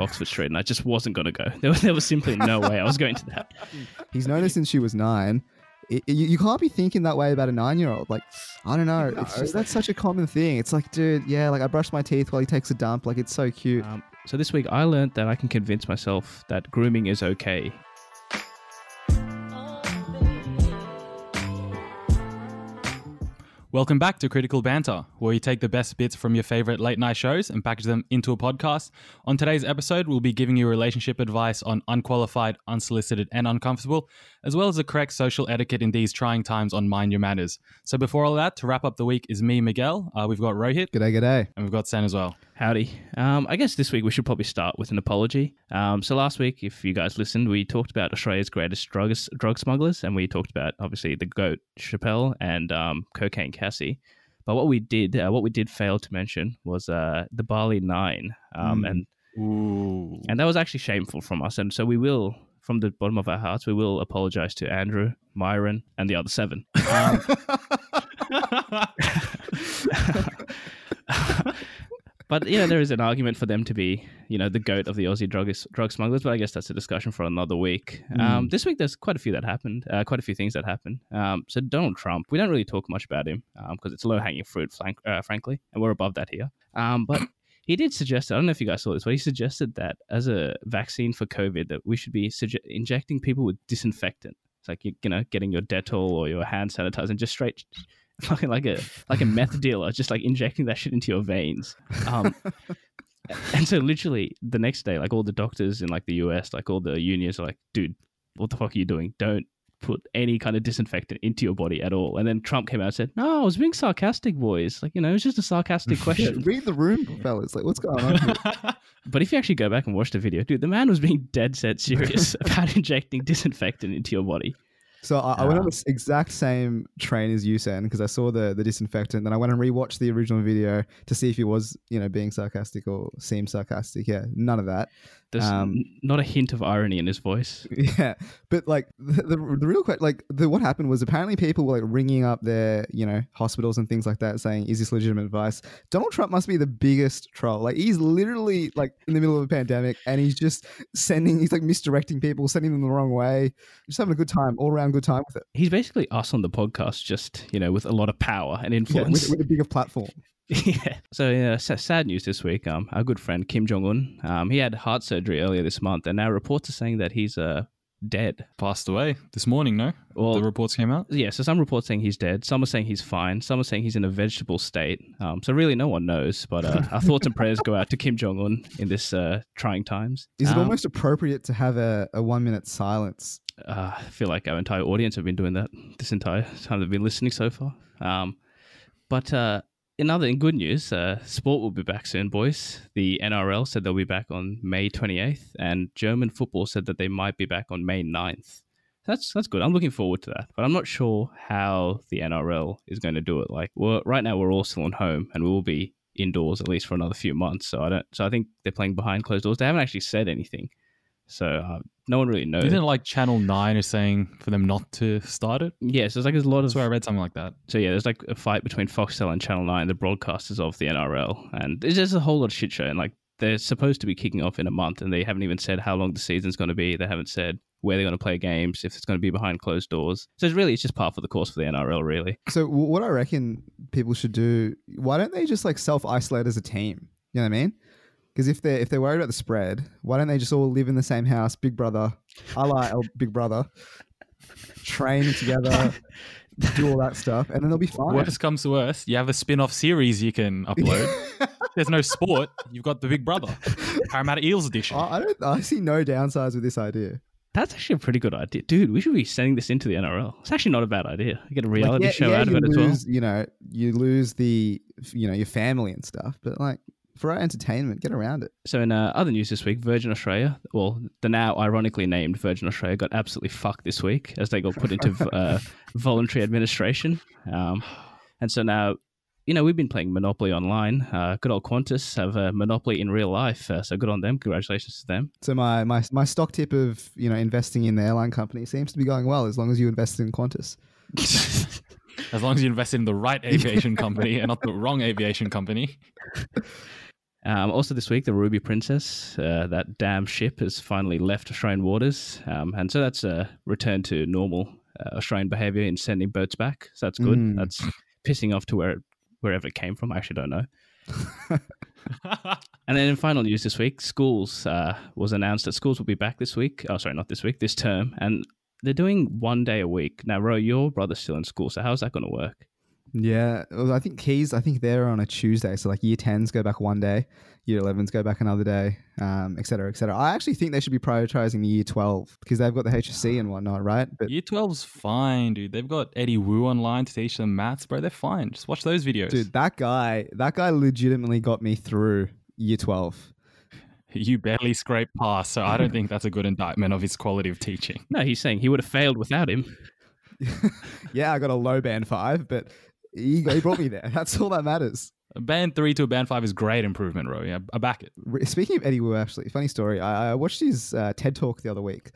Oxford Street, and I just wasn't going to go. There was, there was simply no way I was going to that. He's known her since she was nine. It, you, you can't be thinking that way about a nine-year-old. Like, I don't know. No, it's just that's such a common thing. It's like, dude, yeah, like I brush my teeth while he takes a dump. Like, it's so cute. Um, so this week I learned that I can convince myself that grooming is okay. Welcome back to Critical Banter, where we take the best bits from your favorite late night shows and package them into a podcast. On today's episode, we'll be giving you relationship advice on unqualified, unsolicited, and uncomfortable, as well as the correct social etiquette in these trying times on Mind Your Manners. So before all that, to wrap up the week is me, Miguel. Uh, we've got Rohit, G'day, g'day. and we've got Sen as well. Howdy. Um, I guess this week we should probably start with an apology. Um, so last week, if you guys listened, we talked about Australia's greatest drug drug smugglers, and we talked about obviously the goat Schapelle and um, cocaine Cassie. But what we did, uh, what we did fail to mention was uh, the Bali Nine, um, Mm. and Ooh. and that was actually shameful from us. And so we will, from the bottom of our hearts, we will apologize to Andrew, Myuran, and the other seven. but you know, there is an argument for them to be, you know, the goat of the Aussie drug drug smugglers. But I guess that's a discussion for another week. Um, this week, there's quite a few that happened, uh, quite a few things that happened. Um, so Donald Trump, we don't really talk much about him because it's low hanging fruit, frank, uh, frankly, and we're above that here. Um, but he did suggest, I don't know if you guys saw this, but he suggested that as a vaccine for COVID, that we should be suge- injecting people with disinfectant. It's like you, you know, getting your Dettol or your hand sanitizer and just straight, fucking like a like a meth dealer, just like injecting that shit into your veins. Um, and so literally the next day, like all the doctors in like the US, like all the unions are like, dude, what the fuck are you doing? Don't put any kind of disinfectant into your body at all. And then Trump came out and said, no, I was being sarcastic, boys. Like, you know, it was just a sarcastic Yeah, question. read the room, fellas. Like, what's going on here? But if you actually go back and watch the video, dude, the man was being dead set serious about injecting disinfectant into your body. So I, I went on the exact same train as you, Sen, because I saw the the disinfectant. Then I went and rewatched the original video to see if he was, you know, being sarcastic or seemed sarcastic. Yeah, none of that. There's Um, not a hint of irony in his voice. Yeah, but like the the, the real question, like the what happened was apparently people were like ringing up their you know hospitals and things like that, saying, "Is this legitimate advice?" Donald Trump must be the biggest troll. Like he's literally like in the middle of a pandemic, and he's just sending, he's like misdirecting people, sending them the wrong way, just having a good time, all around good time with it. He's basically us on the podcast, just, you know, with a lot of power and Yeah, influence. with, with a bigger platform. yeah. So yeah, sa- sad news this week. Um, our good friend Kim Jong Un, um, he had heart surgery earlier this month, and now reports are saying that he's uh dead. Passed away this morning, no? Well, the reports came out. yeah. So some reports saying he's dead. Some are saying he's fine. Some are saying he's in a vegetable state. Um, so really, no one knows. But uh, our thoughts and prayers go out to Kim Jong Un in this uh trying times. Is it Um, almost appropriate to have a, a one minute silence? uh, I feel like our entire audience have been doing that this entire time they've been listening so far. Um, but uh, in other in good news, uh, sport will be back soon, boys. The NRL said they'll be back on May 28th, and German football said that they might be back on May 9th. That's that's good. I'm looking forward to that, but I'm not sure how the NRL is going to do it. Like, well, right now we're all still at home, and we will be indoors at least for another few months. So I don't. So I think they're playing behind closed doors. They haven't actually said anything, so uh, no one really knows. Isn't it like Channel 9 is saying for them not to start it? Yes, there's like there's a lot of That's where I read something like that. so yeah, there's like a fight between Foxtel and Channel Nine, the broadcasters of the NRL, and there's just a whole lot of shit show. And like they're supposed to be kicking off in a month, and they haven't even said how long the season's going to be. They haven't said where they're going to play games, if it's going to be behind closed doors. So it's really it's just par for the course for the NRL, really. So what I reckon people should do, why don't they just like self isolate as a team? You know what I mean? Because if they're if they're worried about the spread, why don't they just all live in the same house, Big Brother, a la Big Brother, train together, do all that stuff, and then they'll be fine. Worst comes to worst, you have a spin off series you can upload. There's no sport. You've got the Big Brother, Parramatta Eels edition. I, I don't. I see no downsides with this idea. That's actually a pretty good idea, dude. We should be sending this into the NRL. It's actually not a bad idea. Get a reality Like, yeah, show yeah, out of you it as well. You know, you lose the you know your family and stuff, but like for our entertainment, get around it. So in uh, other news this week, Virgin Australia, well, the now ironically named Virgin Australia, got absolutely fucked this week as they got put into uh, voluntary administration. Um, and so now, you know, we've been playing Monopoly online. Uh, good old Qantas have a Monopoly in real life, uh, so good on them. Congratulations to them. So my, my my stock tip of you know investing in the airline company seems to be going well as long as you invest in Qantas. As long as you invest in the right aviation company and not the wrong aviation company. Um, also, this week, the Ruby Princess, uh, that damn ship, has finally left Australian waters. Um, and so that's a return to normal uh, Australian behavior in sending boats back. So that's good. Mm. That's pissing off to where it, wherever it came from. I actually don't know. And then in final news this week, schools uh, was announced that schools will be back this week. Oh, sorry, not this week, this term. And they're doing one day a week. Now, Ro, your brother's still in school. So how's that going to work? Yeah, well, I think keys. I think they're on a Tuesday, so like year tens go back one day, year elevens go back another day, um, et cetera, et cetera. I actually think they should be prioritizing the year twelve because they've got the HSC and whatnot, right? But Year 12's fine, dude. They've got Eddie Woo online to teach them maths, bro. They're fine. Just watch those videos. dude, that guy, that guy legitimately got me through year twelve. You barely scraped past, so I don't think that's a good indictment of his quality of teaching. No, he's saying he would have failed without him. yeah, I got a low band five, but he, he brought me there. That's all that matters. Band three to a band five is great improvement, bro. Yeah, I back it. Speaking of Eddie Woo, actually, funny story. I, I watched his uh, TED talk the other week.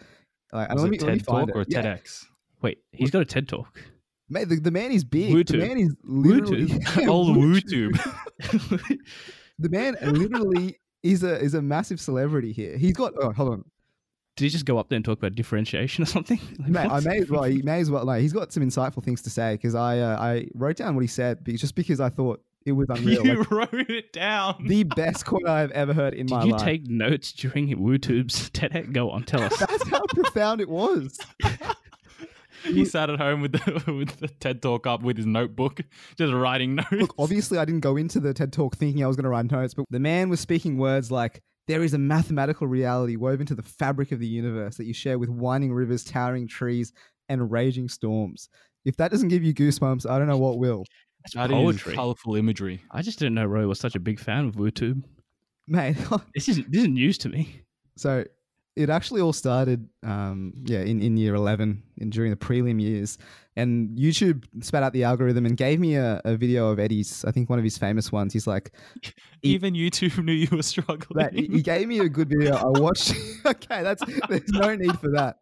Like, and Was let it me, let me TED find Talk it. or Yeah. TEDx? Wait, he's got a TED talk. Mate, the, the man is big. Wootu. The man is literally Wootu. Old WooTube. The man literally is a is a massive celebrity here. He's got. Oh, hold on, Did he just go up there and talk about differentiation or something? Like, mate. I may as well. He may as well. No, he's got some insightful things to say because I uh, I wrote down what he said just because I thought it was unreal. you Like, wrote it down. the best quote I've ever heard in Did my life. Did you take notes during WooTube's TEDx? Go on, tell us. That's how profound it was. he sat at home with the with the TED Talk up with his notebook, just writing notes. Look, obviously, I didn't go into the TED talk thinking I was going to write notes, but the man was speaking words like, There is a mathematical reality woven into the fabric of the universe that you share with winding rivers, towering trees, and raging storms. If that doesn't give you goosebumps, I don't know what will. That's That is poetry. colorful imagery. I just didn't know Roy was such a big fan of WooTube. Mate, This is this is news to me. so it actually all started, um, yeah, in, in year 11, in, during the prelim years. And YouTube spat out the algorithm and gave me a, a video of Eddie's, I think one of his famous ones. He's like, He- Even YouTube knew you were struggling. Mate, he he gave me a good video. I watched. okay, that's there's no need for that.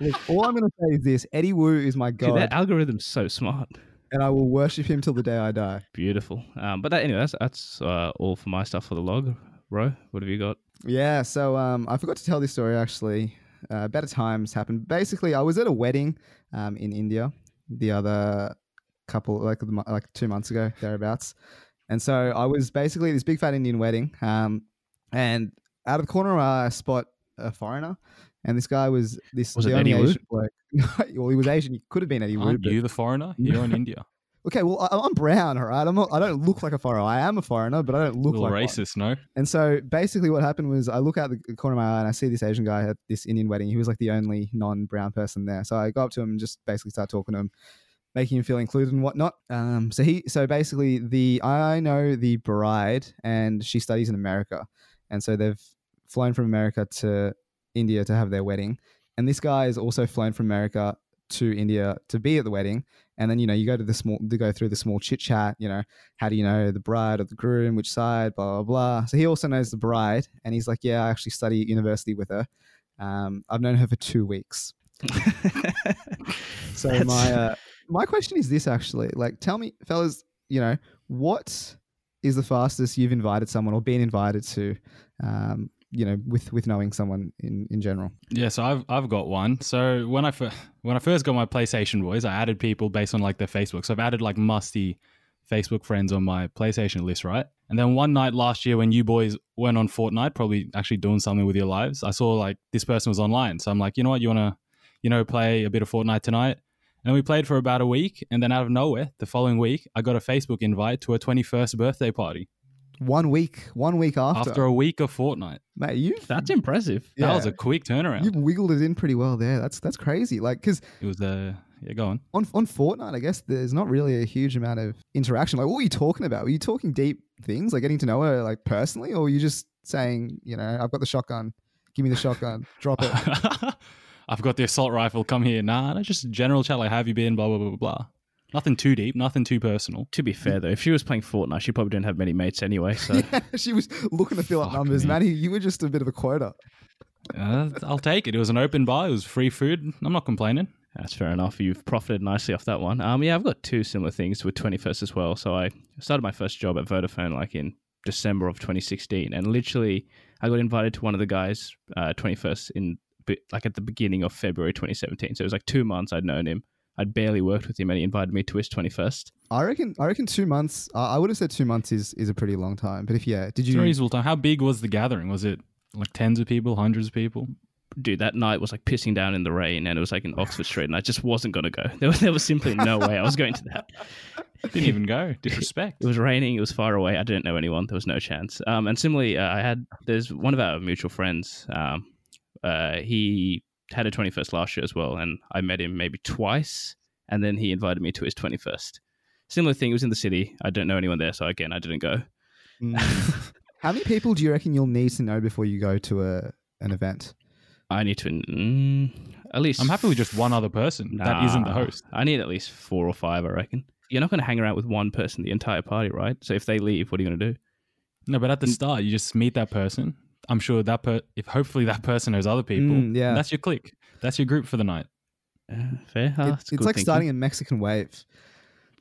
Look, all I'm going to say is this: Eddie Woo is my Dude, god, that algorithm's so smart. and I will worship him till the day I die. Beautiful. Um, but that, anyway, that's that's uh, all for my stuff for the Logue. Ro, what have you got? Yeah. So um, I forgot to tell this story actually. Uh, better times happened. Basically, I was at a wedding um, in India the other couple like like two months ago thereabouts, and so I was basically at this big fat Indian wedding. Um, and out of the corner of my eye, I spot a foreigner. And this guy was this Was the it only? Asian bloke. well, he was Asian. He could have been Eddie Woo. Aren't you the foreigner here in India? Okay, well, I, I'm brown, all right. I'm not. I don't look like a foreigner. I am a foreigner, but I don't look like one. racist, no? And so basically, what happened was I look out the corner of my eye and I see this Asian guy at this Indian wedding. He was like the only non-brown person there. So I go up to him and just basically start talking to him, making him feel included and whatnot. Um, so he, so basically, the I know the bride and she studies in America, and so they've flown from America to India to have their wedding. And this guy is also flown from America to India to be at the wedding. And then you know you go to the small, to go through the small chit chat. You know, how do you know the bride or the groom, which side, blah blah blah. So he also knows the bride, and he's like, yeah, I actually study at university with her. Um, I've known her for two weeks. So That's- my uh, my question is this actually, like, tell me, fellas, you know, what is the fastest you've invited someone or been invited to, um, you know, with with knowing someone in in general? Yeah, so I've I've got one. So when I fir- when I first got my PlayStation boys, I added people based on like their Facebook. So I've added like musty Facebook friends on my PlayStation list, right? And then one night last year when you boys went on Fortnite, probably actually doing something with your lives, I saw like this person was online. So I'm like, you know what, you wanna, you know, play a bit of Fortnite tonight? And we played for about a week, and then out of nowhere, the following week, I got a Facebook invite to a 21st birthday party One week, one week after, after a week of Fortnite. mate, you That's impressive. That was a quick turnaround. you've wiggled it in pretty well there. That's that's crazy. Like, because It was uh, yeah, go on. on on Fortnite, I guess there's not really a huge amount of interaction. Like, what were you talking about? Were you talking deep things, like getting to know her, like personally, or were you just saying, you know, I've got the shotgun, give me the shotgun, drop it? I've got the assault rifle. Come here. Nah, no, just general chat. Like, have you been? Blah blah blah blah blah. Nothing too deep. Nothing too personal. To be fair though, if she was playing Fortnite, she probably didn't have many mates anyway. So yeah, she was looking to fill up numbers, me. man. You were just a bit of a quota. Uh, I'll take it. It was an open bar. It was free food. I'm not complaining. that's fair enough. You've profited nicely off that one. Um, yeah, I've got two similar things with 21st as well. So I started my first job at Vodafone like in December of 2016, and literally I got invited to one of the guys' uh, 21st in like at the beginning of February 2017. So it was like two months I'd known him. I'd barely worked with him, and he invited me to his 21st. I reckon. I reckon two months. I I would have said two months is is a pretty long time. But if yeah, did It's you? a reasonable time. How big was the gathering? Was it like tens of people, hundreds of people? Dude, that night was like pissing down in the rain, and it was like in Oxford Street, and I just wasn't going to go. There was, there was simply no way I was going to that. Didn't even go. Disrespect. It was raining. It was far away. I didn't know anyone. There was no chance. Um, and similarly, uh, I had there's one of our mutual friends. Um, uh, he had a 21st last year as well, and I met him maybe twice, and then he invited me to his 21st. Similar thing. It was in the city. I don't know anyone there, so again, I didn't go. Mm. How many people do you reckon you'll need to know before you go to a an event? I need to mm, at least. I'm happy with just one other person that isn't the host. I need at least four or five. I reckon. You're not going to hang around with one person the entire party, right? So if they leave, what are you going to do? No, but at the start, you just meet that person. I'm sure that per- if hopefully that person knows other people, Mm, yeah. that's your clique. That's your group for the night. Uh, fair. Ah, It- it's like thinking. starting a Mexican wave.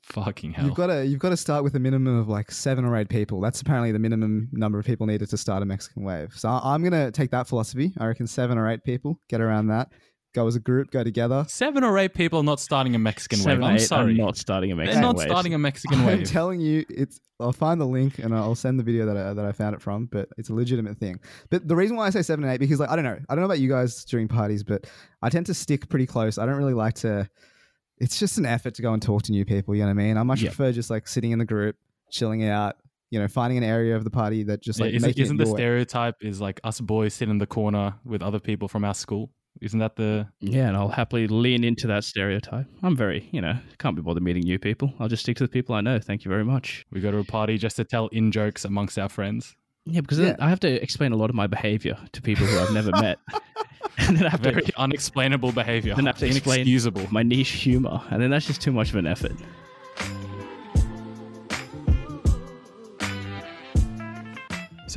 Fucking hell. You've got to you've got to start with a minimum of like seven or eight people. That's apparently the minimum number of people needed to start a Mexican wave. So I'm gonna take that philosophy. I reckon seven or eight people get around that. Go as a group, go together. Seven or eight people are not starting a Mexican Seven, wave. I'm eight sorry. are not starting a They're Mexican not wave. starting a Mexican wave. I'm telling you, it's. I'll find the link and I'll send the video that I, that I found it from. But it's a legitimate thing. But the reason why I say seven and eight because like I don't know, I don't know about you guys during parties, but I tend to stick pretty close. I don't really like to. It's just an effort to go and talk to new people. You know what I mean? I much Yeah. prefer just like sitting in the group, chilling out. You know, finding an area of the party that just like Yeah, isn't, isn't it the stereotype is like us boys sit in the corner with other people from our school? Isn't that the Yeah, and I'll happily lean into that stereotype. I'm very, you know, can't be bothered meeting new people. I'll just stick to the people I know. Thank you very much. we go to a party just to tell in jokes amongst our friends? Yeah, because Yeah. I have to explain a lot of my behavior to people who I've never met. and then I have Very to unexplainable behavior. then I have to explain Inexcusable. my niche humor, and then that's just too much of an effort.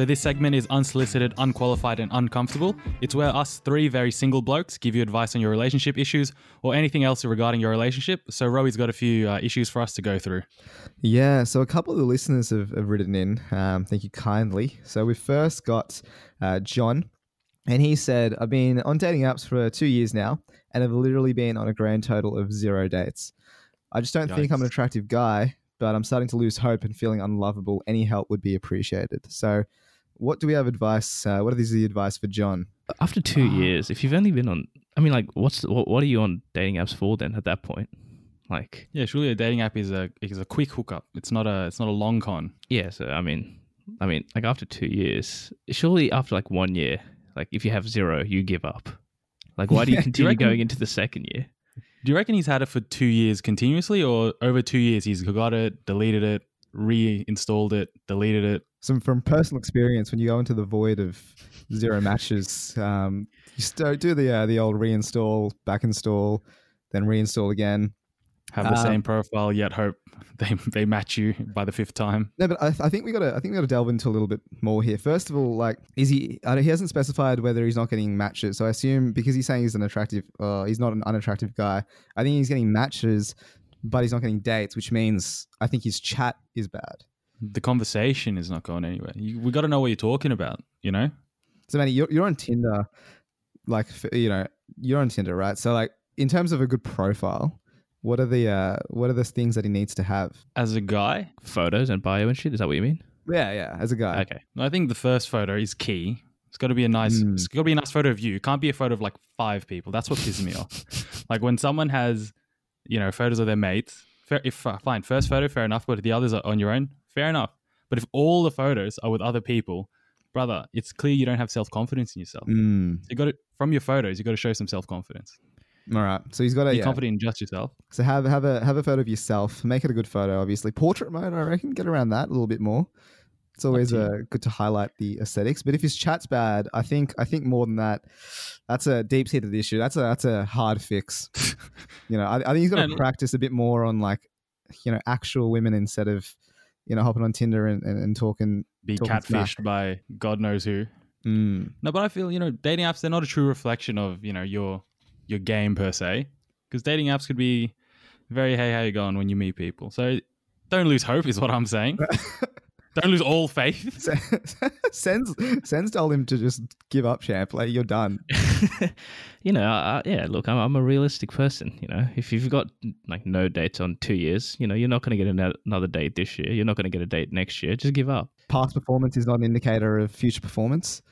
So this segment is unsolicited, unqualified, and uncomfortable. It's where us three very single blokes give you advice on your relationship issues or anything else regarding your relationship. So Rowy's got a few uh, issues for us to go through. Yeah, so a couple of the listeners have, have written in. Um, thank you kindly. So we first got uh, John, and he said, I've been on dating apps for two years now and I've literally been on a grand total of zero dates. I just don't think I'm an attractive guy, but I'm starting to lose hope and feeling unlovable. Any help would be appreciated. So, what do we have advice? Uh, what is the advice for John? After two years, if you've only been on, I mean, like, what's what, what are you on dating apps for then? At that point, like, Yeah, surely a dating app is a is a quick hookup. It's not a it's not a long con. yeah. So I mean, I mean, like after two years, surely after like one year, like if you have zero, you give up. Like, why do you Yeah, do you continue reckon- going into the second year? Do you reckon he's had it for two years continuously, or over two years he's got it, deleted it, reinstalled it, deleted it? So, from personal experience, when you go into the void of zero matches, um, you st- do the uh, the old reinstall, back install, then reinstall again. Have the Um, same profile, yet hope they they match you by the fifth time. No, but I, I think we got to. I think we got to delve into a little bit more here. First of all, like, is he? I don't, he hasn't specified whether he's not getting matches. So I assume because he's saying he's an attractive, uh, he's not an unattractive guy. I think he's getting matches, but he's not getting dates, which means I think his chat is bad. The conversation is not going anywhere. You, we got to know what you're talking about. You know, So, Manny, you're, you're on Tinder, like, you know, you're on Tinder, right? So, like, in terms of a good profile, what are the uh, what are the things that he needs to have? as a guy, Photos and bio and shit. Is that what you mean? Yeah, yeah, as a guy. Okay. I think the first photo is key. It's got to be a nice. Mm. It's got to be a nice photo of you. It can't be a photo of like five people. That's what pisses me off. Like when someone has, you know, photos of their mates. Fair, if uh, fine, first photo, fair enough. But if the others are on your own, fair enough. But if all the photos are with other people, brother, it's clear you don't have self confidence in yourself. Mm. You got it from your photos. You got to show some self confidence. All right. So he's got to Be yeah. confident in just yourself. So have have a have a photo of yourself. Make it a good photo, obviously. Portrait mode, I reckon. Get around that a little bit more. It's always uh, good to highlight the aesthetics. But if his chat's bad, I think I think more than that, that's a deep seated issue. That's a that's a hard fix. you know, I, I think he's got to practice a bit more on like, you know, actual women instead of, you know, hopping on Tinder and, and, and talking. Be Talking smack. catfished by God knows who. Mm, No, but I feel you know dating apps they're not a true reflection of you know your your game per se because dating apps could be very hey how you going when you meet people. So don't lose hope is what I'm saying. Don't lose all faith. Sens Sens told him to just give up, champ. Like you're done. you know, uh, yeah. Look, I'm, I'm a realistic person. You know, if you've got like no dates on two years, you know, you're not going to get another date this year. You're not going to get a date next year. Just give up. Past performance is not an indicator of future performance.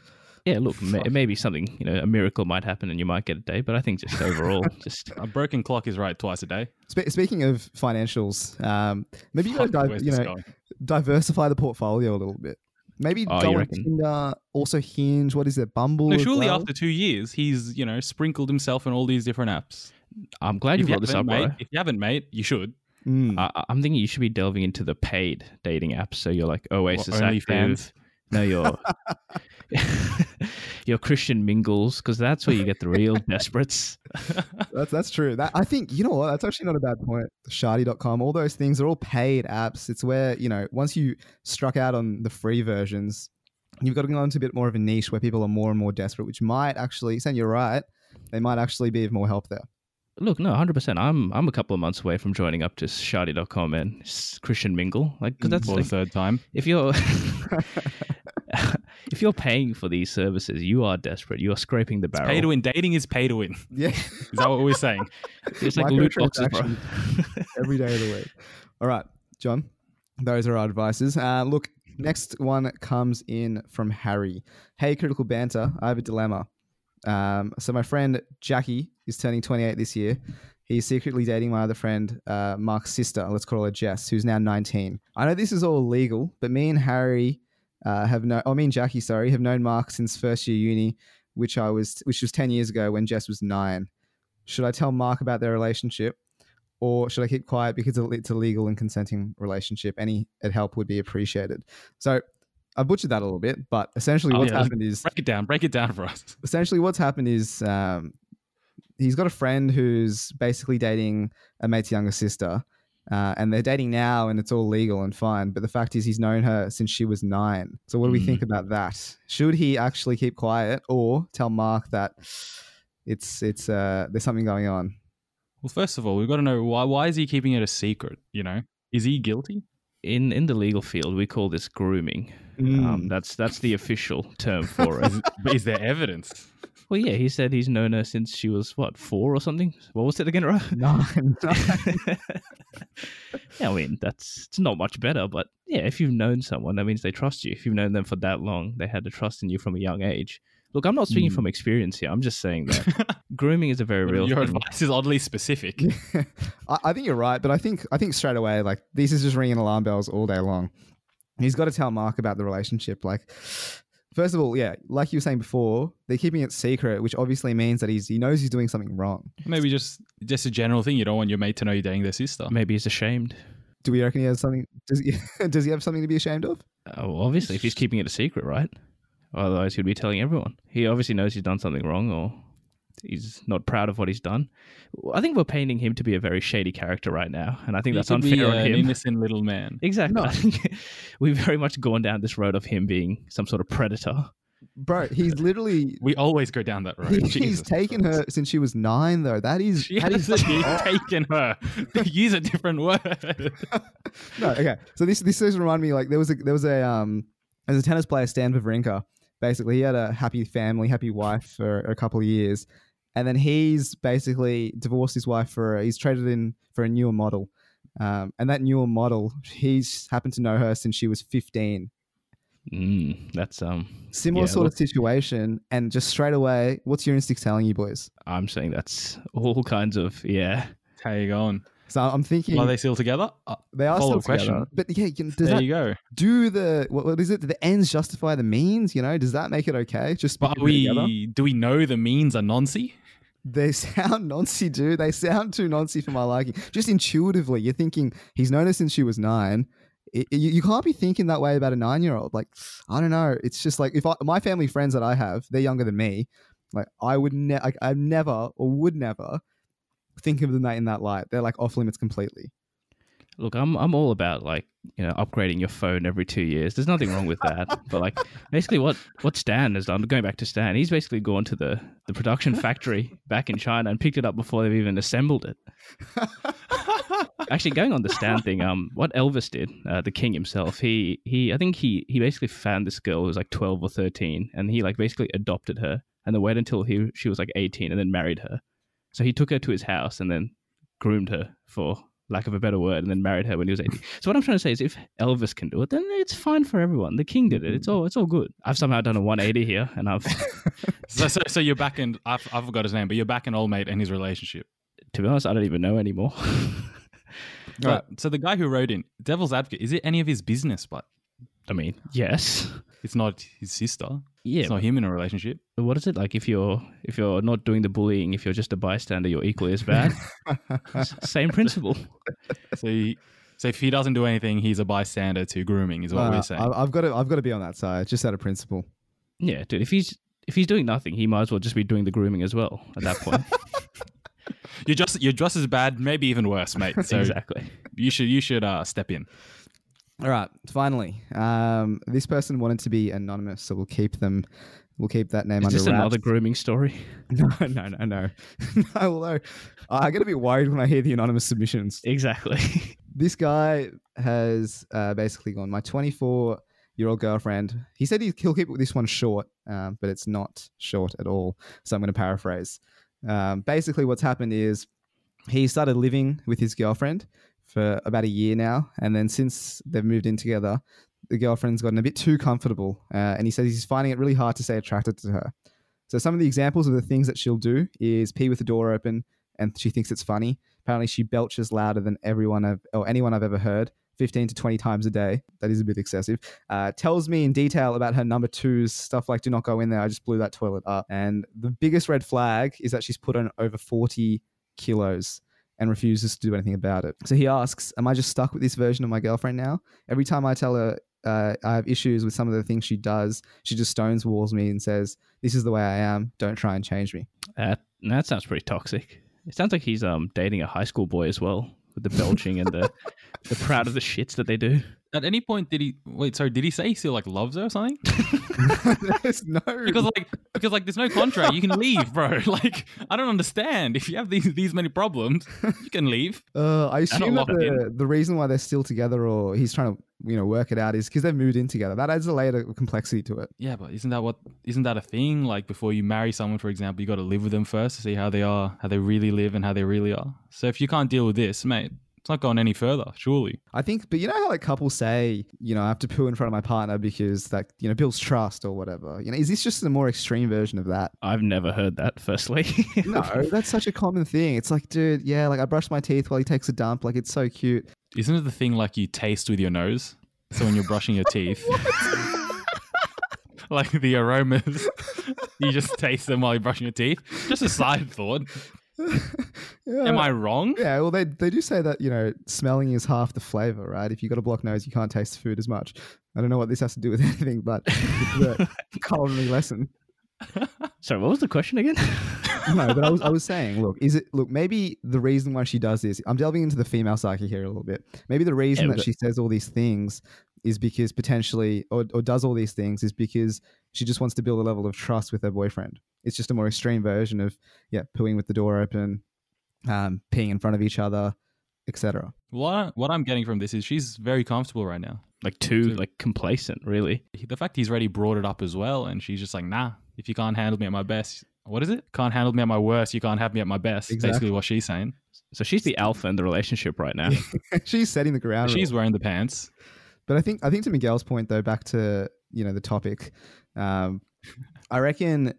Yeah, look, it may, maybe something, you know, a miracle might happen and you might get a date, but I think just overall, just A broken clock is right twice a day. Spe- speaking of financials, um, maybe you Fuck, gotta where's you know going? Diversify the portfolio a little bit. Maybe Oh, go on? Tinder, also Hinge. What is it, Bumble? No, surely well? after two years, he's you know sprinkled himself in all these different apps. I'm glad you If you, brought this haven't, up, mate, bro. if you haven't, mate, you should. Mm. I, I'm thinking you should be delving into the paid dating apps. So you're like Oasis What, active. OnlyFans? No, you're you're Christian mingles because that's where you get the real desperates. That's that's true. That I think you know what. That's actually not a bad point. Shaadi.com, all those things are all paid apps. It's where you know once you struck out on the free versions, you've got to go into a bit more of a niche where people are more and more desperate, which might actually. Saying you're right, they might actually be of more help there. Look, no, hundred percent. I'm I'm a couple of months away from joining up to Shaadi.com and Christian mingle. Like, because mm, that's For like, the third time. if you're if you're paying for these services, you are desperate. You are scraping the barrel. Pay to win. Dating is pay to win. Yeah, Is that what we're saying? It's like loot boxes, bro. Every day of the week. All right, John, those are our advices. Uh, look, next one comes in from Harry. Hey, critical banter. I have a dilemma. Um, so my friend Jackie is turning 28 this year. He's secretly dating my other friend, uh, Mark's sister. Let's call her Jess, who's now 19. I know this is all legal, but me and Harry uh, have known. Oh, me and Jackie, sorry, have known Mark since first year uni, which I was, which was 10 years ago when Jess was nine. Should I tell Mark about their relationship, or should I keep quiet because it's a legal and consenting relationship? Any help would be appreciated. So I butchered that a little bit, but essentially Oh, what's yeah. happened is Break it down. Break it down for us. essentially what's happened is um, he's got a friend who's basically dating a mate's younger sister. Uh, and they're dating now and it's all legal and fine. But the fact is, he's known her since she was nine. So, what do we Mm. think about that? Should he actually keep quiet or tell Mark that it's it's uh, there's something going on? Well, first of all, we've got to know why. Why is he keeping it a secret? You know, is he guilty? In in the legal field, we call this grooming. Mm. Um, that's that's the official term for it. Is, but is there evidence? well, yeah, he said he's known her since she was what four or something. What was it again, right? Nine. yeah, I mean that's it's not much better, but yeah, if you've known someone, that means they trust you. If you've known them for that long, they had to trust in you from a young age. Look, I'm not speaking Mm. from experience here. I'm just saying that grooming is a very real Your thing. advice is oddly specific. I, I think you're right, but I think I think straight away, like this is just ringing alarm bells all day long. He's got to tell Mark about the relationship. Like, first of all, yeah, like you were saying before, they're keeping it secret, which obviously means that he's he knows he's doing something wrong. Maybe just just a general thing. You don't want your mate to know you're dating their sister. Maybe he's ashamed. Do we reckon he has something? Does he does he have something to be ashamed of? Uh, well, obviously, if he's keeping it a secret, right? Otherwise, he'd be telling everyone. He obviously knows he's done something wrong, or he's not proud of what he's done. I think we're painting him to be a very shady character right now, and I think He that's could be, unfair uh, on an him. innocent little man. Exactly. No. I think we've very much gone down this road of him being some sort of predator. Bro, he's literally We always go down that road. he's Jesus taken her since she was nine, though. That is She that is hasn't taken her. Use a different word. no, okay. So this this does remind me like there was a there was a um as a tennis player Stan Wawrinka. Basically, he had a happy family, happy wife for a couple of years, and then he's basically divorced his wife for he's traded in for a newer model, um, and that newer model he's happened to know her since she was fifteen. Mm, that's um. Similar Yeah, sort look- of situation, and just straight away, what's your instinct telling you, boys? I'm saying that's all kinds of yeah. How you going? So I'm thinking Are they still together? Uh, they are follow-up still together, question. but yeah, you know, does there that you go. do the what, what is it? Do the ends justify the means? You know, does that make it okay? Just But because are they're together? we do we know the means are noncy? They sound noncy, dude. They sound too noncy for my liking. Just intuitively, you're thinking he's known her since she was nine. It, you, can't be thinking that way about a nine-year-old. Like, I don't know. It's just like if I, my family friends that I have, they're younger than me. Like, I would never, like, I never or would never think of them in that light. They're like off limits completely. Look, I'm I'm all about like you know upgrading your phone every two years. There's nothing wrong with that. but like basically, what what Stan has done, going back to Stan, he's basically gone to the the production factory back in China and picked it up before they've even assembled it. Actually, going on the Stan thing, um, what Elvis did, uh, the king himself, he he, I think he he basically found this girl who was like twelve or thirteen, and he like basically adopted her, and then waited until he she was like eighteen, and then married her. So he took her to his house and then groomed her for lack of a better word, and then married her when he was 18. So what I'm trying to say is, if Elvis can do it, then it's fine for everyone. The king did it. It's mm-hmm. all it's all good. I've somehow done a 180 here, and I've, So, so, so you're back in. I've, I forgot his name, but you're back in old mate and his relationship. to be honest, I don't even know anymore. But, So the guy who wrote in, Devil's Advocate, is it any of his business? But I mean, yes, it's not his sister. yeah. It's not him in a relationship. but what is it like if you're if you're not doing the bullying, if you're just a bystander, you're equally as bad. Same principle. So, he, so if he doesn't do anything, he's a bystander to grooming, is what Uh, we're saying. I- I've got to I've got to be on that side, just out of principle. Yeah, dude. If he's if he's doing nothing, he might as well just be doing the grooming as well. At that point, You're just you're just as bad, maybe even worse, mate. So exactly. you should you should uh, step in. All right, finally, um, this person wanted to be anonymous, so we'll keep them. We'll keep that name Is under this wraps. another grooming story? No, no, no, no. no although I get a bit worried when I hear the anonymous submissions. Exactly. This guy has uh, basically gone. My 24 year old girlfriend. He said he- he'll keep this one short, um, but it's not short at all. So I'm going to paraphrase. Um, basically, what's happened is he started living with his girlfriend for about a year now, and then since they've moved in together, the girlfriend's gotten a bit too comfortable, uh, and he says he's finding it really hard to stay attracted to her. So some of the examples of the things that she'll do is pee with the door open, and she thinks it's funny. Apparently, she belches louder than everyone I've, or anyone I've ever heard. 15 to 20 times a day. That is a bit excessive. Uh, tells me in detail about her number twos, stuff like do not go in there. I just blew that toilet up. And the biggest red flag is that she's put on over 40 kilos and refuses to do anything about it. So he asks, Am I just stuck with this version of my girlfriend now? Every time I tell her uh, I have issues with some of the things she does, she just stones walls me and says, This is the way I am. Don't try and change me. That that sounds pretty toxic. It sounds like he's um dating a high school boy as well, with the belching and the the proud of the shits that they do. At any point, did he wait? Sorry, did he say he still like loves her or something? There's no. Because like because like there's no contract, you can leave, bro. Like I don't understand. If you have these these many problems, you can leave. Uh, I assume that the, the reason why they're still together or he's trying to you know work it out is because they've moved in together. That adds a layer of complexity to it. Yeah, but isn't that what isn't that a thing? Like before you marry someone, for example, you got to live with them first to see how they are, how they really live, and how they really are. So if you can't deal with this, mate, it's not going any further. Surely. I think, but you know how like couples say, you know, I have to poo in front of my partner because that you know builds trust or whatever. You know, is this just a more extreme version of that? I've never heard that. Firstly, No, that's such a common thing. It's like, dude, yeah, like I brush my teeth while he takes a dump. Like it's so cute. Isn't it the thing like you taste with your nose? So when you're brushing your teeth, like the aromas, you just taste them while you're brushing your teeth. Just a side thought. Yeah. Am I wrong? Yeah, well, they they do say that you know smelling is half the flavor, right? If you got a blocked nose, you can't taste food as much. I don't know what this has to do with anything, but it's a culinary lesson. sorry, what was the question again? No, but I was I was saying, look, is it look maybe the reason why she does this? I'm delving into the female psyche here a little bit. Maybe the reason Yeah, that but- she says all these things is because potentially, or or does all these things is because she just wants to build a level of trust with her boyfriend. It's just a more extreme version of yeah, pooing with the door open, um, peeing in front of each other, etc. What what I'm getting from this is she's very comfortable right now. like too like complacent, really. The fact he's already brought it up as well, and she's just like, nah. If you can't handle me at my best, what is it? Can't handle me at my worst. You can't have me at my best. Exactly. Basically, what she's saying. So she's the alpha in the relationship right now. She's setting the ground. She's wearing the pants. But I think I think to Miguel's point though, back to you know the topic, um, I reckon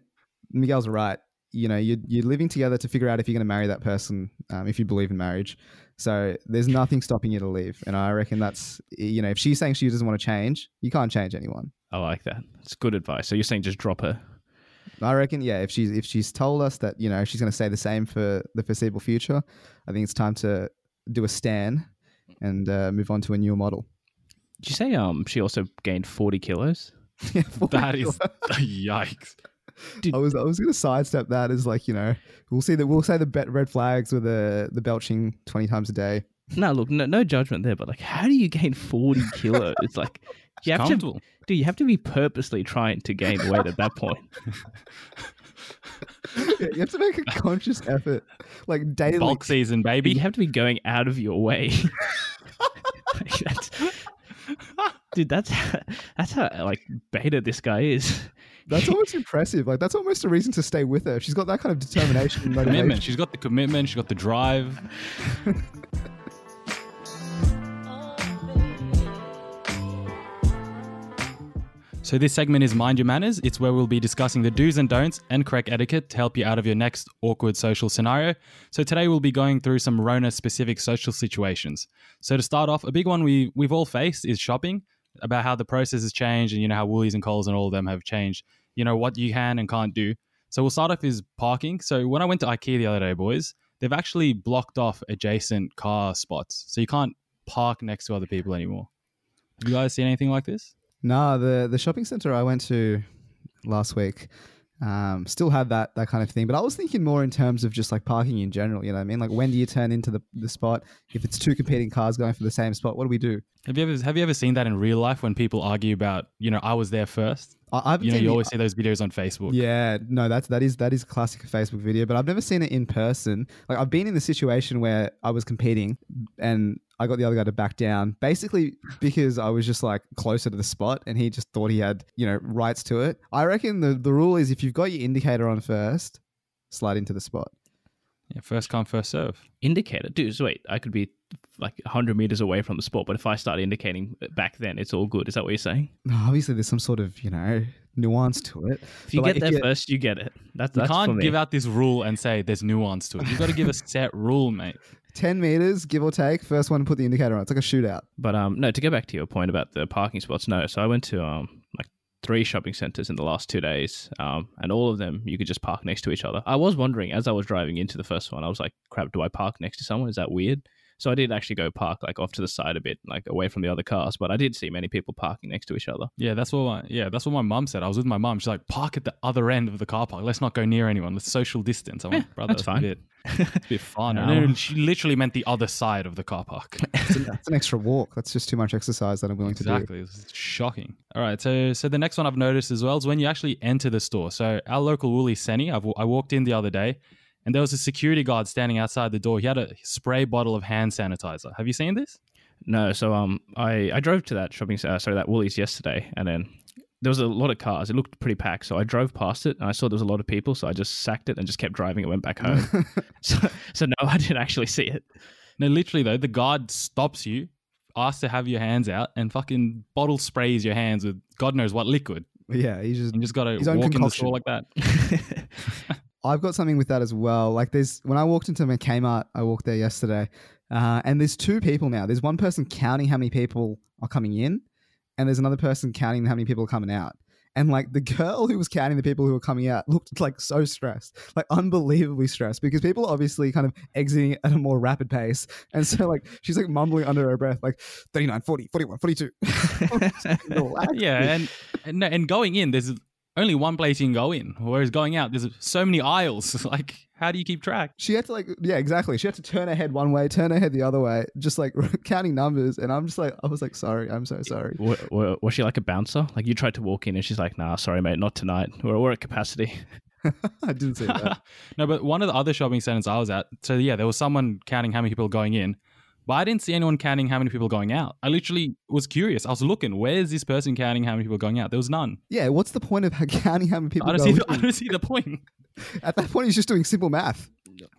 Miguel's right. You know, you're, you're living together to figure out if you're going to marry that person, um, if you believe in marriage. So there's nothing stopping you to leave. And I reckon that's you know, if she's saying she doesn't want to change, you can't change anyone. I like that. It's good advice. So you're saying just drop her. I reckon, yeah, if she's if she's told us that you know she's going to stay the same for the foreseeable future, I think it's time to do a stand and uh, move on to a newer model. Did you say um she also gained 40 kilos? Yeah, That is yikes. I was I was gonna sidestep that as like you know we'll see that we'll say the bet red flags with the the belching twenty times a day. No, look, no, no judgment there, but like, how do you gain 40 kilos? It's like, you have to, Comfortable. do you have to be purposely trying to gain weight at that point? Yeah, you have to make a conscious effort, like daily. Bulk season, baby. You have to be going out of your way. Like, that's, dude, that's that's how like beta this guy is. That's almost impressive. Like that's almost a reason to stay with her. She's got that kind of determination and Commitment. She's got the commitment. She's got the drive. So this segment is Mind Your Manners. It's where we'll be discussing the do's and don'ts and correct etiquette to help you out of your next awkward social scenario. So today we'll be going through some Rona specific social situations. So to start off, a big one we we've all faced is shopping, about how the process has changed and you know how Woolies and Coles and all of them have changed, you know, what you can and can't do. So we'll start off is parking. So when I went to IKEA the other day, boys, they've actually blocked off adjacent car spots. So you can't park next to other people anymore. Have you guys seen anything like this? Nah, the the shopping center I went to last week um, still had that that kind of thing. But I was thinking more in terms of just like parking in general. You know what I mean? Like when do you turn into the, the spot? If it's two competing cars going for the same spot, what do we do? Have you ever have you ever seen that in real life when people argue about, you know, I was there first? I, I've You know, you the- always see those videos on Facebook. Yeah, no, that's that is that is classic Facebook video, but I've never seen it in person. Like I've been in the situation where I was competing and I got the other guy to back down, basically because I was just like closer to the spot and he just thought he had, you know, rights to it. I reckon the, the rule is if you've got your indicator on first, slide into the spot. Yeah, first come, first serve. Indicator, dude. So wait, I could be like 100 meters away from the spot, but if I start indicating back then, it's all good. Is that what you're saying? No, Obviously there's some sort of, you know, nuance to it. If you But, get if there you- first, you get it. That's You that's for can't me. give out this rule and say there's nuance to it. You've got to give a set rule, mate. 10 meters, give or take, first one to put the indicator on. It's like a shootout. But um, no. To go back to your point about the parking spots, no. So I went to um like three shopping centers in the last two days, um, and all of them you could just park next to each other. I was wondering as I was driving into the first one, I was like, crap, do I park next to someone? Is that weird? So I did actually go park like off to the side a bit, like away from the other cars. But I did see many people parking next to each other. Yeah, that's what my yeah, that's what my mum said. I was with my mum. She's like, park at the other end of the car park. Let's not go near anyone. Let's social distance. I'm Yeah, like, brother, that's that's, fine. A bit, it's a bit fun. No. And she literally meant the other side of the car park. It's an, it's an extra walk. That's just too much exercise that I'm willing to do. Exactly. It's shocking. All right. So, so the next one I've noticed as well is when you actually enter the store. So, our local Woolly Senny, I've, I walked in the other day and there was a security guard standing outside the door. He had a spray bottle of hand sanitizer. Have you seen this? No, so um, I I drove to that shopping uh, sorry that Woolies yesterday, and then there was a lot of cars. It looked pretty packed, so I drove past it, and I saw there was a lot of people, so I just sacked it and just kept driving and went back home. so, so no, I didn't actually see it. No, literally, though, the guard stops you, asks to have your hands out, and fucking bottle sprays your hands with God knows what liquid. yeah, he's just You just got to His own walk in the store like that. I've got something with that as well. Like there's when I walked into my Kmart, I walked there yesterday, uh, and there's two people now. There's one person counting how many people are coming in, and there's another person counting how many people are coming out. And like the girl who was counting the people who were coming out looked like so stressed, like unbelievably stressed, because people are obviously kind of exiting at a more rapid pace. And so like she's like mumbling under her breath, like 39, 40, 41, 42. Yeah, and, and and going in, there's only one place you can go in, whereas going out, there's so many aisles. like, how do you keep track? She had to like, yeah, exactly. She had to turn her head one way, turn her head the other way, just like counting numbers. And I'm just like, I was like, sorry, I'm so sorry. Wa- wa- was she like a bouncer? Like you tried to walk in, and she's like, "Nah, sorry, mate, not tonight. We're, we're at capacity." I didn't see that. no, but one of the other shopping centers I was at, so yeah, there was someone counting how many people going in, but I didn't see anyone counting how many people going out. I literally was curious. I was looking, where's this person counting how many people going out? There was none. Yeah, what's the point of counting how many people I don't, go see the, I don't see the point. At that point, he's just doing simple math.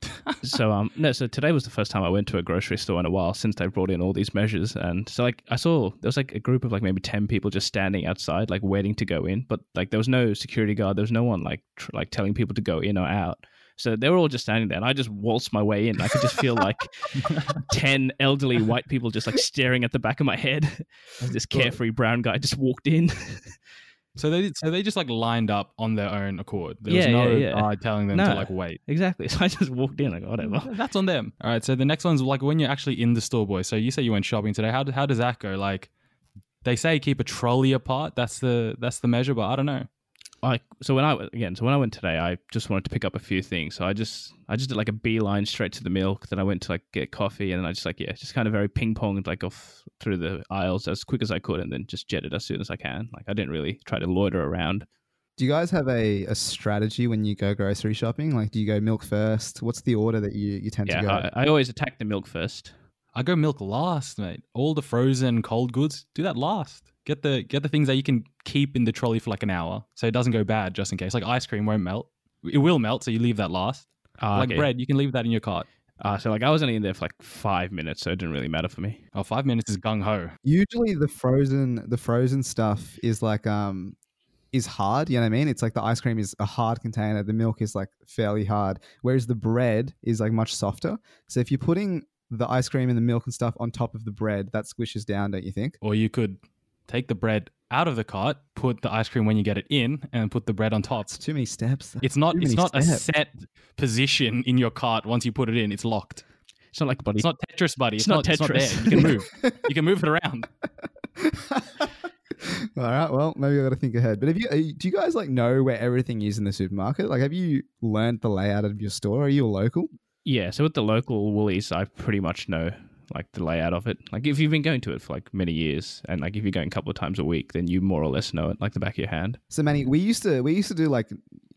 so um no so today was the first time i went to a grocery store in a while since they brought in all these measures and so like i saw there was like a group of like maybe 10 people just standing outside like waiting to go in but like there was no security guard there was no one like tr- like telling people to go in or out so they were all just standing there and i just waltzed my way in i could just feel like 10 elderly white people just like staring at the back of my head this carefree brown guy just walked in So they so they just like lined up on their own accord. There was no yeah, yeah. telling them No. to like wait. exactly so i just walked in like whatever That's on them. All right. So the next one's like when you're actually in the store, boy. So you say you went shopping today. How how does that go? Like they say keep a trolley apart. That's the that's the measure, but I don't know. I so when I again so when I went today, I just wanted to pick up a few things. So I just I just did like a beeline straight to the milk. Then I went to like get coffee, and then I just like yeah, just kind of very ping ponged like off through the aisles as quick as I could, and then just jetted as soon as I can. Like I didn't really try to loiter around. Do you guys have a, a strategy when you go grocery shopping? Like, do you go milk first? What's the order that you, you tend Yeah, to go? I, I always attack the milk first. I go milk last, mate. All the frozen cold goods, do that last. Get the get the things that you can keep in the trolley for like an hour, so it doesn't go bad, just in case. Like ice cream won't melt. It will melt, so you leave that last. Ah, like okay. bread, you can leave that in your cart. Uh, so like I was only in there for like five minutes, so it didn't really matter for me. Oh, five minutes is gung ho. Usually, the frozen the frozen stuff is like um is hard. You know what I mean? It's like the ice cream is a hard container. The milk is like fairly hard, whereas the bread is like much softer. So if you're putting the ice cream and the milk and stuff on top of the bread, that squishes down, don't you think? Or you could take the bread out of the cart, put the ice cream when you get it in, and put the bread on top. It's too many steps. It's not. It's many not a set position in your cart. Once you put it in, it's locked. It's not like buddy. It's not Tetris, buddy. It's, It's not not, It's not Tetris. there. You can move. you can move it around. All right. Well, maybe I got to think ahead. But have you? you- Do you guys like know where everything is in the supermarket? Like, have you learned the layout of your store? Are you a local? Yeah, so with the local Woolies, I pretty much know like the layout of it. Like if you've been going to it for like many years, and like if you're going a couple of times a week, then you more or less know it like the back of your hand. So, Manny, we used to we used to do like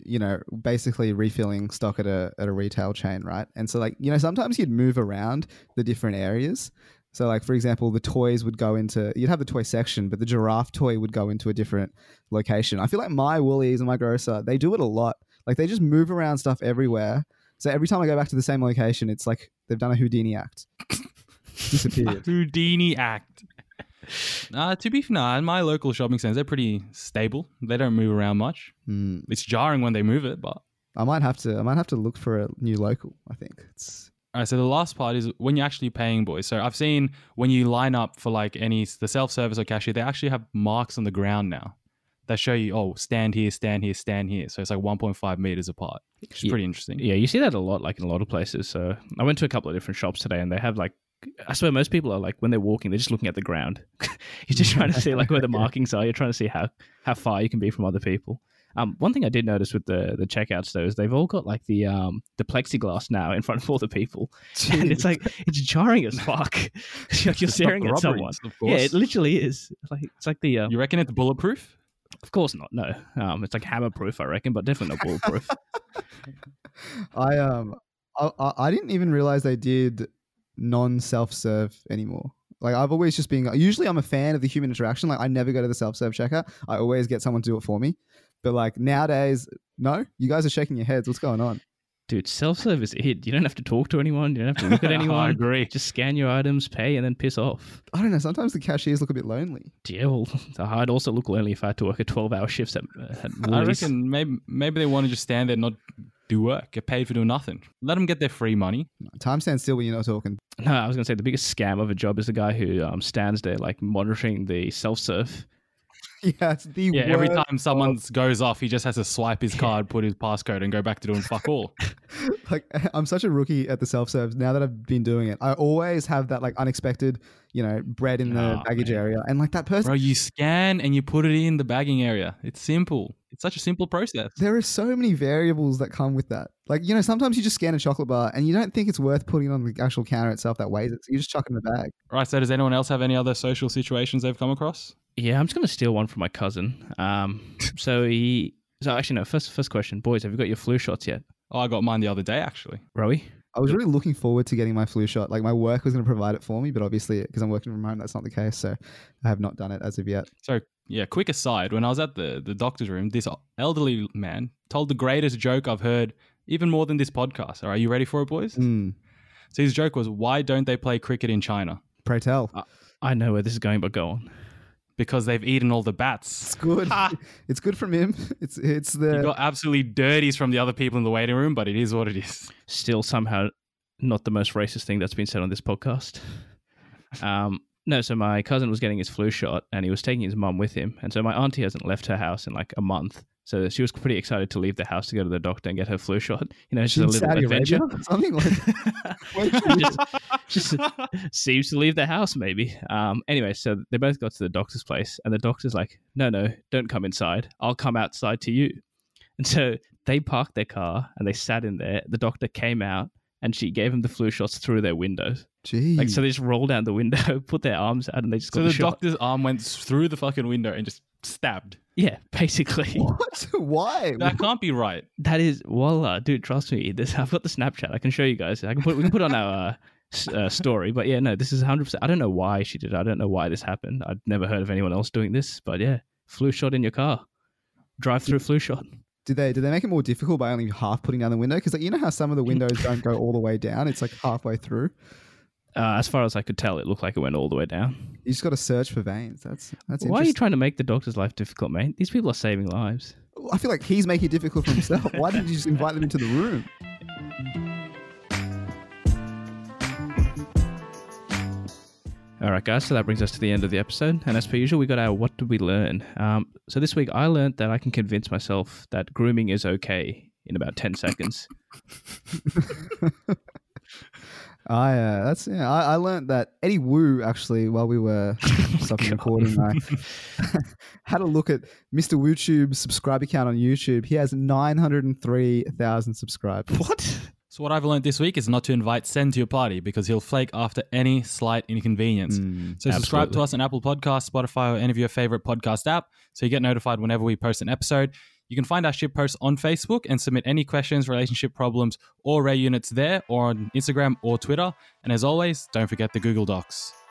you know basically refilling stock at a at a retail chain, right? And so like you know sometimes you'd move around the different areas. So like for example, the toys would go into you'd have the toy section, but the giraffe toy would go into a different location. I feel like my Woolies and my grocer they do it a lot. Like they just move around stuff everywhere. So every time I go back to the same location, it's like they've done a Houdini act. Disappeared. Houdini act. Uh, to be fair, nah, in my local shopping centers, they're pretty stable. They don't move around much. Hmm. It's jarring when they move it, but I might have to I might have to look for a new local. I think it's All right, so the last part is when you're actually paying, boys. So I've seen when you line up for like any the self service or cashier, they actually have marks on the ground now that show you, oh, stand here, stand here, stand here. So it's like 1.5 meters apart, which is Yeah. pretty interesting. Yeah, you see that a lot, like in a lot of places. So I went to a couple of different shops today, and they have like. I swear, most people are like when they're walking, they're just looking at the ground. You're just trying to see like where the markings are. You're trying to see how how far you can be from other people. Um, one thing I did notice with the the checkouts though is they've all got like the um the plexiglass now in front of all the people, and it's like it's jarring as fuck. Like you're To stop staring at someone. Yeah, it literally is. It's like it's like the um, you reckon it's bulletproof? of course not. No, um, it's like hammer proof, I reckon, but definitely not bulletproof. I um I, I I didn't even realize they did non self serve anymore. Like I've always just been usually I'm a fan of the human interaction. Like I never go to the self serve checkout. I always get someone to do it for me. But like nowadays, no, you guys are shaking your heads. What's going on? Dude, self service it. You don't have to talk to anyone. You don't have to look at anyone. I agree. Just scan your items, pay, and then piss off. I don't know. Sometimes the cashiers look a bit lonely. Yeah, well, I'd also look lonely if I had to work a 12 hour shifts at, uh, at I reckon maybe maybe they want to just stand there and not do work, get paid for doing nothing. Let them get their free money. Time stands still when you're not talking. No, I was going to say the biggest scam of a job is the guy who um, stands there like monitoring the self serve. yeah, it's the Yeah, every time someone goes off, he just has to swipe his card, put his passcode, and go back to doing fuck all. like I'm such a rookie at the self serves now that I've been doing it. I always have that like unexpected, you know, bread in the Oh, baggage man. area, and like that person. Bro, you scan and you put it in the bagging area. It's simple. It's such a simple process. There are so many variables that come with that. Like you know, sometimes you just scan a chocolate bar and you don't think it's worth putting on the actual counter itself that weighs it. So you just chuck it in the bag. Right, so does anyone else have any other social situations they've come across? Yeah, I'm just going to steal one from my cousin. Um, so he. So actually, no. First, first question, boys, have you got your flu shots yet, Oh, I got mine the other day, actually. Rowie? I was really looking forward to getting my flu shot. Like my work was going to provide it for me, but obviously because I'm working from home, that's not the case. So I have not done it as of yet. So, yeah, quick aside when I was at the, the doctor's room, this elderly man told the greatest joke I've heard, even more than this podcast. All right, you ready for it, boys? Mm, So, his joke was, why don't they play cricket in China? pray tell. I know where this is going, but go on. Because they've eaten all the bats. It's good. it's good from him. It's it's You the got absolutely dirties from the other people in the waiting room, but it is what it is. Still, somehow, not the most racist thing that's been said on this podcast. Um, No, so my cousin was getting his flu shot and he was taking his mum with him. And so my auntie hasn't left her house in like a month. So she was pretty excited to leave the house to go to the doctor and get her flu shot. You know, she's a little Saudi adventure. Arabia? Something like just, just seems to leave the house, maybe. Um, anyway, so they both got to the doctor's place, and the doctor's like, "No, no, don't come inside. I'll come outside to you." And so they parked their car and they sat in there. The doctor came out, and she gave him the flu shots through their windows. Jeez. Like, so they just rolled down the window, put their arms out, and they just got shot. So the, the shot. doctor's arm went through the fucking window and just stabbed. Yeah, basically. what? Why? That can't be right. That is voila, dude. Trust me. This I've got the Snapchat. I can show you guys. I can put we can put on our uh, uh, story. But yeah, no, this is 100. percent I don't know why she did. it. I don't know why this happened. I'd never heard of anyone else doing this. But yeah, flu shot in your car, drive through flu shot. Did they did they make it more difficult by only half putting down the window? Because like you know how some of the windows don't go all the way down; it's like halfway through. Uh, as far as I could tell, it looked like it went all the way down. You just got to search for veins. That's that's Why are you trying to make the doctor's life difficult, mate? These people are saving lives. I feel like he's making it difficult for himself. Why didn't you just invite them into the room? All right, guys. So that brings us to the end of the episode. And as per usual, we got our what did we learn? Um, so this week, I learned that I can convince myself that grooming is okay in about 10 seconds. I uh, that's yeah. I, I learned that Eddie Woo actually while we were stopping recording, I had a look at Mr. WooTube's subscriber count on YouTube. He has nine hundred and three thousand subscribers. What? So what I've learned this week is not to invite Sen to your party because he'll flake after any slight inconvenience. Mm. So subscribe to us on Apple Podcasts, Spotify, or any of your favorite podcast app so you get notified whenever we post an episode. You can find our ship posts on Facebook and submit any questions, relationship problems, or rare units there or on Instagram or Twitter. And as always, don't forget the Google Docs.